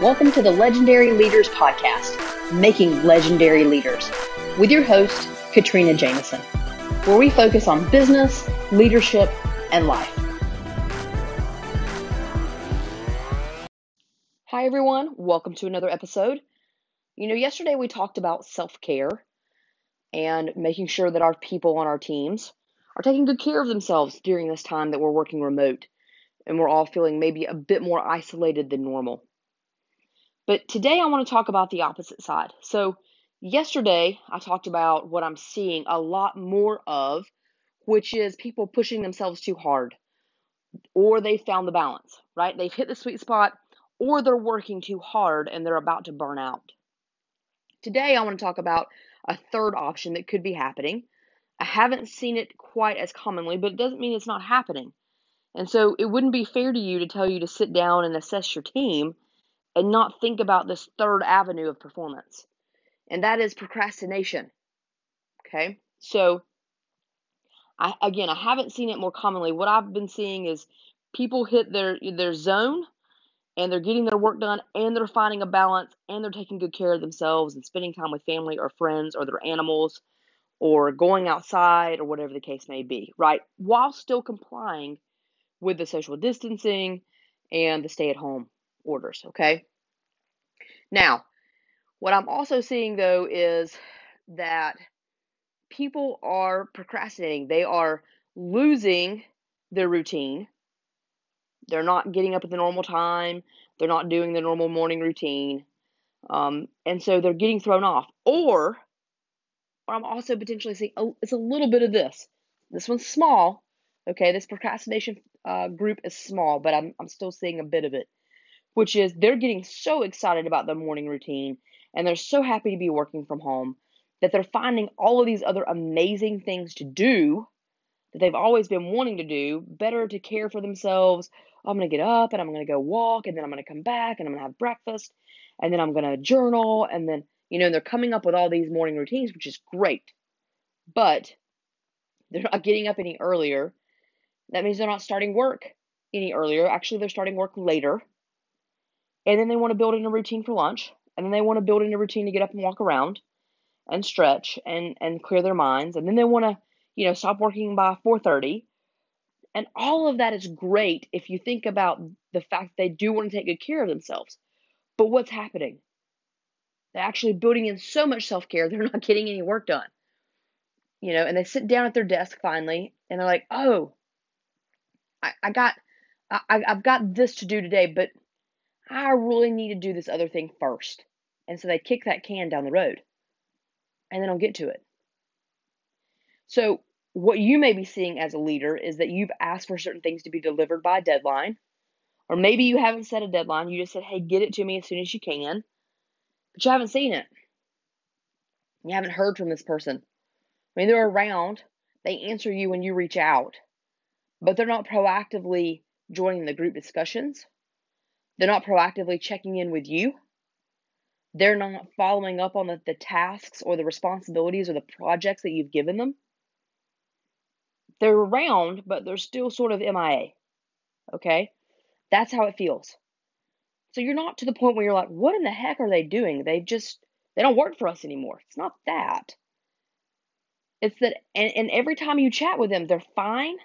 Welcome to the Legendary Leaders Podcast, Making Legendary Leaders, with your host, Katrina Jameson, where we focus on business, leadership, and life. Hi, everyone. Welcome to another episode. You know, yesterday we talked about self care and making sure that our people on our teams are taking good care of themselves during this time that we're working remote and we're all feeling maybe a bit more isolated than normal. But today I want to talk about the opposite side. So, yesterday I talked about what I'm seeing a lot more of, which is people pushing themselves too hard, or they found the balance, right? They've hit the sweet spot, or they're working too hard and they're about to burn out. Today I want to talk about a third option that could be happening. I haven't seen it quite as commonly, but it doesn't mean it's not happening. And so it wouldn't be fair to you to tell you to sit down and assess your team and not think about this third avenue of performance. And that is procrastination. Okay? So I again, I haven't seen it more commonly. What I've been seeing is people hit their their zone and they're getting their work done and they're finding a balance and they're taking good care of themselves and spending time with family or friends or their animals or going outside or whatever the case may be, right? While still complying with the social distancing and the stay at home orders, okay? Now, what I'm also seeing though is that people are procrastinating. They are losing their routine. They're not getting up at the normal time. They're not doing the normal morning routine. Um, and so they're getting thrown off. Or, or I'm also potentially seeing a, it's a little bit of this. This one's small. Okay, this procrastination uh, group is small, but I'm, I'm still seeing a bit of it which is they're getting so excited about the morning routine and they're so happy to be working from home that they're finding all of these other amazing things to do that they've always been wanting to do, better to care for themselves. I'm going to get up and I'm going to go walk and then I'm going to come back and I'm going to have breakfast and then I'm going to journal and then, you know, and they're coming up with all these morning routines, which is great. But they're not getting up any earlier. That means they're not starting work any earlier. Actually, they're starting work later and then they want to build in a routine for lunch, and then they want to build in a routine to get up and walk around and stretch and and clear their minds, and then they want to, you know, stop working by 4:30. And all of that is great if you think about the fact that they do want to take good care of themselves. But what's happening? They're actually building in so much self-care, they're not getting any work done. You know, and they sit down at their desk finally and they're like, oh, I, I got I, I've got this to do today, but I really need to do this other thing first. And so they kick that can down the road and they don't get to it. So, what you may be seeing as a leader is that you've asked for certain things to be delivered by a deadline, or maybe you haven't set a deadline. You just said, hey, get it to me as soon as you can, but you haven't seen it. You haven't heard from this person. I mean, they're around, they answer you when you reach out, but they're not proactively joining the group discussions they're not proactively checking in with you. They're not following up on the, the tasks or the responsibilities or the projects that you've given them. They're around, but they're still sort of MIA. Okay? That's how it feels. So you're not to the point where you're like, what in the heck are they doing? They just, they don't work for us anymore. It's not that. It's that, and, and every time you chat with them, they're fine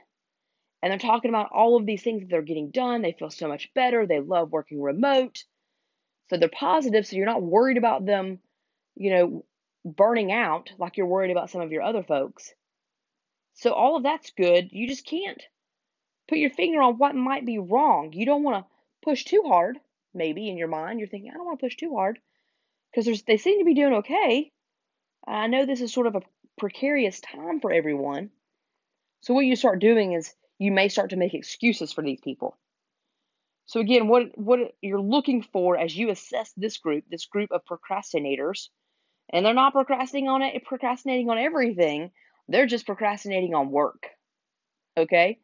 and they're talking about all of these things that they're getting done. They feel so much better. They love working remote. So they're positive. So you're not worried about them, you know, burning out like you're worried about some of your other folks. So all of that's good. You just can't put your finger on what might be wrong. You don't want to push too hard, maybe in your mind. You're thinking, I don't want to push too hard because they seem to be doing okay. I know this is sort of a precarious time for everyone. So what you start doing is you may start to make excuses for these people. So again, what what you're looking for as you assess this group, this group of procrastinators, and they're not procrastinating on it, procrastinating on everything. They're just procrastinating on work. Okay?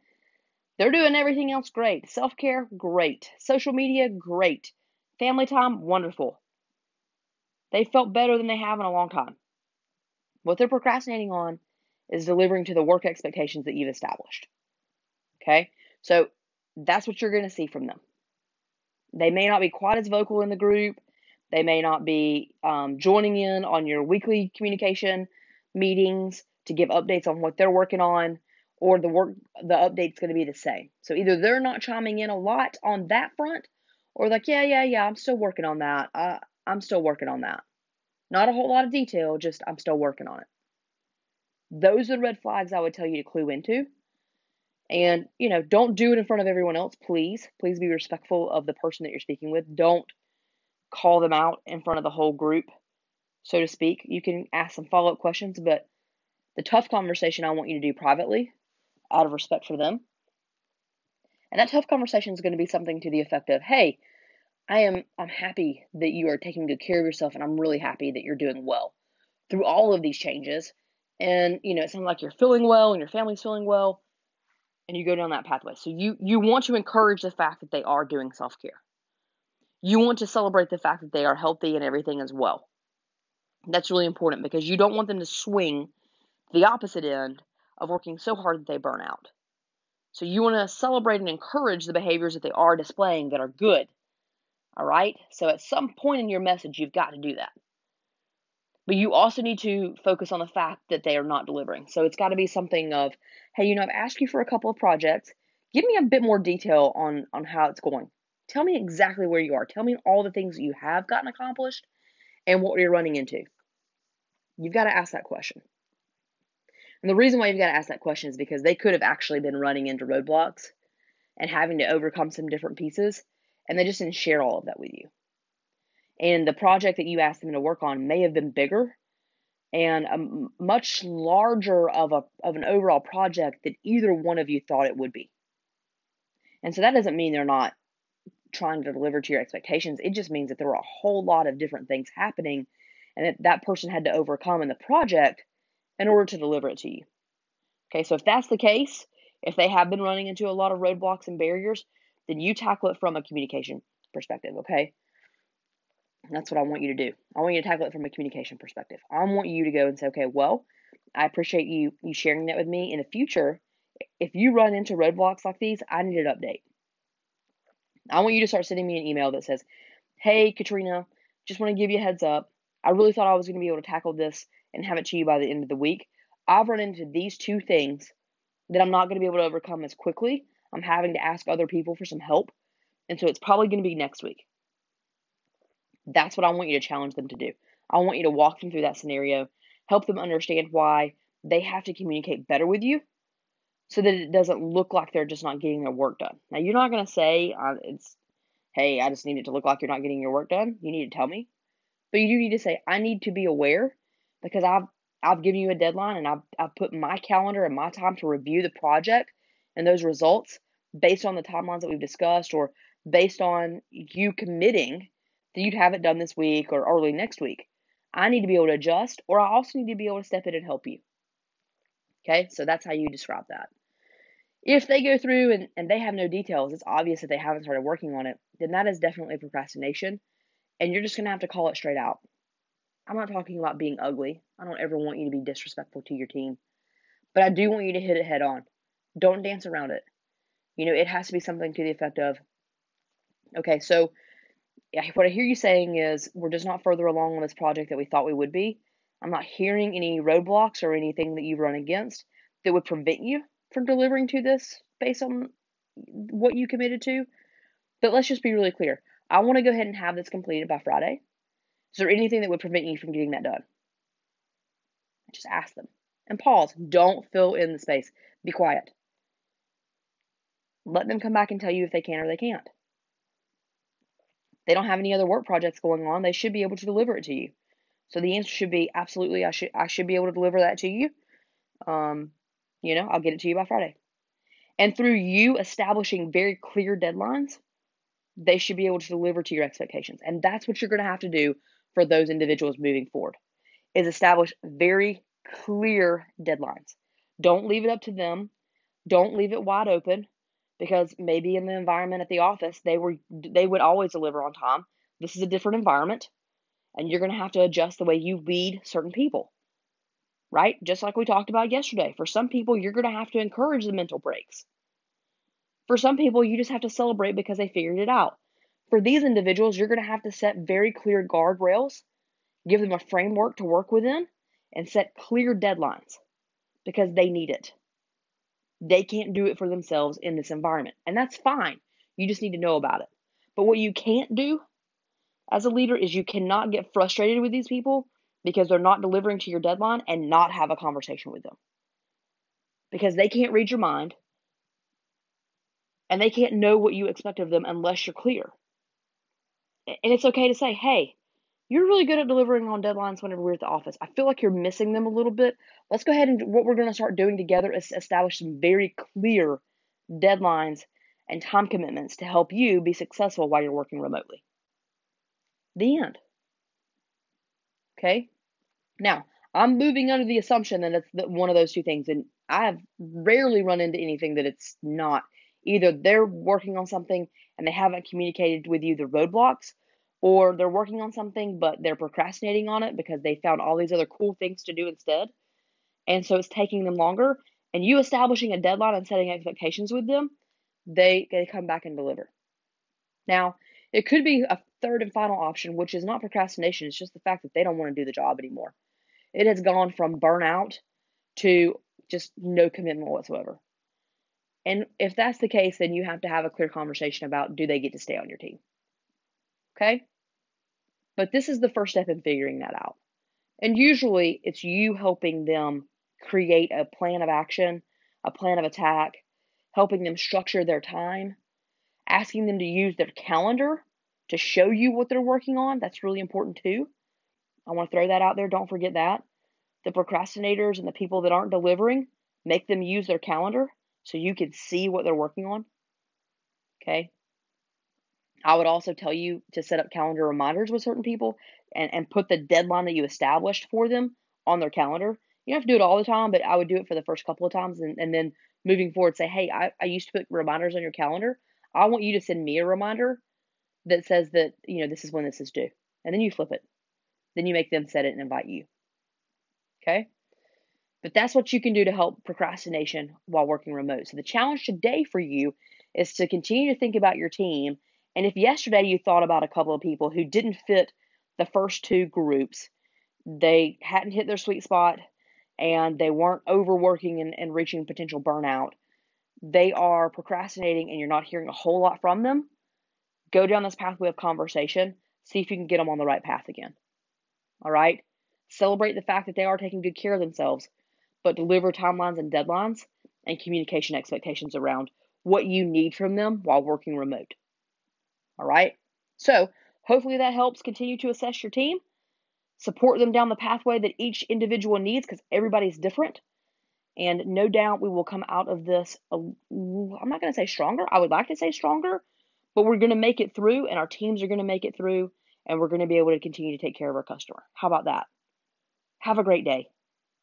They're doing everything else great. Self-care, great. Social media, great. Family time, wonderful. They felt better than they have in a long time. What they're procrastinating on is delivering to the work expectations that you've established. Okay? So that's what you're going to see from them. They may not be quite as vocal in the group. They may not be um, joining in on your weekly communication meetings to give updates on what they're working on, or the work the update's going to be the same. So either they're not chiming in a lot on that front, or like, yeah, yeah, yeah, I'm still working on that. Uh, I'm still working on that. Not a whole lot of detail, just I'm still working on it. Those are the red flags I would tell you to clue into. And, you know, don't do it in front of everyone else, please. Please be respectful of the person that you're speaking with. Don't call them out in front of the whole group, so to speak. You can ask some follow up questions, but the tough conversation I want you to do privately out of respect for them. And that tough conversation is going to be something to the effect of, hey, I am I'm happy that you are taking good care of yourself and I'm really happy that you're doing well through all of these changes. And you know, it sounds like you're feeling well and your family's feeling well and you go down that pathway. So you you want to encourage the fact that they are doing self-care. You want to celebrate the fact that they are healthy and everything as well. That's really important because you don't want them to swing the opposite end of working so hard that they burn out. So you want to celebrate and encourage the behaviors that they are displaying that are good. All right? So at some point in your message, you've got to do that. But you also need to focus on the fact that they are not delivering. So it's got to be something of, hey, you know, I've asked you for a couple of projects. Give me a bit more detail on on how it's going. Tell me exactly where you are. Tell me all the things that you have gotten accomplished and what you're running into. You've got to ask that question. And the reason why you've got to ask that question is because they could have actually been running into roadblocks and having to overcome some different pieces, and they just didn't share all of that with you. And the project that you asked them to work on may have been bigger and a much larger of a of an overall project than either one of you thought it would be. And so that doesn't mean they're not trying to deliver to your expectations. It just means that there were a whole lot of different things happening and that that person had to overcome in the project in order to deliver it to you. Okay, so if that's the case, if they have been running into a lot of roadblocks and barriers, then you tackle it from a communication perspective, okay? That's what I want you to do. I want you to tackle it from a communication perspective. I want you to go and say, okay, well, I appreciate you you sharing that with me. In the future, if you run into roadblocks like these, I need an update. I want you to start sending me an email that says, Hey, Katrina, just want to give you a heads up. I really thought I was going to be able to tackle this and have it to you by the end of the week. I've run into these two things that I'm not going to be able to overcome as quickly. I'm having to ask other people for some help. And so it's probably going to be next week. That's what I want you to challenge them to do. I want you to walk them through that scenario, help them understand why they have to communicate better with you so that it doesn't look like they're just not getting their work done. Now, you're not going to say, it's, hey, I just need it to look like you're not getting your work done. You need to tell me. But you do need to say, I need to be aware because I've I've given you a deadline and I've, I've put my calendar and my time to review the project and those results based on the timelines that we've discussed or based on you committing that you'd have it done this week or early next week. I need to be able to adjust or I also need to be able to step in and help you. Okay, so that's how you describe that. If they go through and, and they have no details, it's obvious that they haven't started working on it, then that is definitely procrastination. And you're just going to have to call it straight out. I'm not talking about being ugly. I don't ever want you to be disrespectful to your team. But I do want you to hit it head on. Don't dance around it. You know, it has to be something to the effect of, okay, so what I hear you saying is we're just not further along on this project that we thought we would be. I'm not hearing any roadblocks or anything that you've run against that would prevent you from delivering to this based on what you committed to. But let's just be really clear. I want to go ahead and have this completed by Friday. Is there anything that would prevent you from getting that done? Just ask them. And pause. Don't fill in the space. Be quiet. Let them come back and tell you if they can or they can't. They don't have any other work projects going on. They should be able to deliver it to you. So the answer should be absolutely. I should I should be able to deliver that to you. Um, you know, I'll get it to you by Friday. And through you establishing very clear deadlines, they should be able to deliver to your expectations. And that's what you're going to have to do for those individuals moving forward is establish very clear deadlines. Don't leave it up to them. Don't leave it wide open because maybe in the environment at the office they were they would always deliver on time. This is a different environment and you're going to have to adjust the way you lead certain people. Right? Just like we talked about yesterday. For some people you're going to have to encourage the mental breaks. For some people you just have to celebrate because they figured it out. For these individuals, you're going to have to set very clear guardrails, give them a framework to work within, and set clear deadlines because they need it. They can't do it for themselves in this environment, and that's fine. You just need to know about it. But what you can't do as a leader is you cannot get frustrated with these people because they're not delivering to your deadline and not have a conversation with them. Because they can't read your mind and they can't know what you expect of them unless you're clear. And it's okay to say, hey, you're really good at delivering on deadlines whenever we're at the office. I feel like you're missing them a little bit. Let's go ahead and what we're going to start doing together is establish some very clear deadlines and time commitments to help you be successful while you're working remotely. The end. Okay? Now, I'm moving under the assumption that it's one of those two things, and I have rarely run into anything that it's not. Either they're working on something and they haven't communicated with you the roadblocks, or they're working on something but they're procrastinating on it because they found all these other cool things to do instead. And so it's taking them longer. And you establishing a deadline and setting expectations with them, they, they come back and deliver. Now, it could be a third and final option, which is not procrastination, it's just the fact that they don't want to do the job anymore. It has gone from burnout to just no commitment whatsoever. And if that's the case, then you have to have a clear conversation about do they get to stay on your team? Okay? But this is the first step in figuring that out. And usually it's you helping them create a plan of action, a plan of attack, helping them structure their time, asking them to use their calendar to show you what they're working on. That's really important too. I want to throw that out there. Don't forget that. The procrastinators and the people that aren't delivering, make them use their calendar so you can see what they're working on. Okay. I would also tell you to set up calendar reminders with certain people and, and put the deadline that you established for them on their calendar. You don't have to do it all the time, but I would do it for the first couple of times and, and then moving forward say, hey, I, I used to put reminders on your calendar. I want you to send me a reminder that says that, you know, this is when this is due. And then you flip it. Then you make them set it and invite you. Okay? But that's what you can do to help procrastination while working remote. So the challenge today for you is to continue to think about your team. And if yesterday you thought about a couple of people who didn't fit the first two groups, they hadn't hit their sweet spot and they weren't overworking and, and reaching potential burnout, they are procrastinating and you're not hearing a whole lot from them, go down this pathway of conversation, see if you can get them on the right path again. All right? Celebrate the fact that they are taking good care of themselves, but deliver timelines and deadlines and communication expectations around what you need from them while working remote. All right? So, hopefully that helps continue to assess your team, support them down the pathway that each individual needs because everybody's different. And no doubt we will come out of this, I'm not going to say stronger. I would like to say stronger, but we're going to make it through, and our teams are going to make it through, and we're going to be able to continue to take care of our customer. How about that? Have a great day.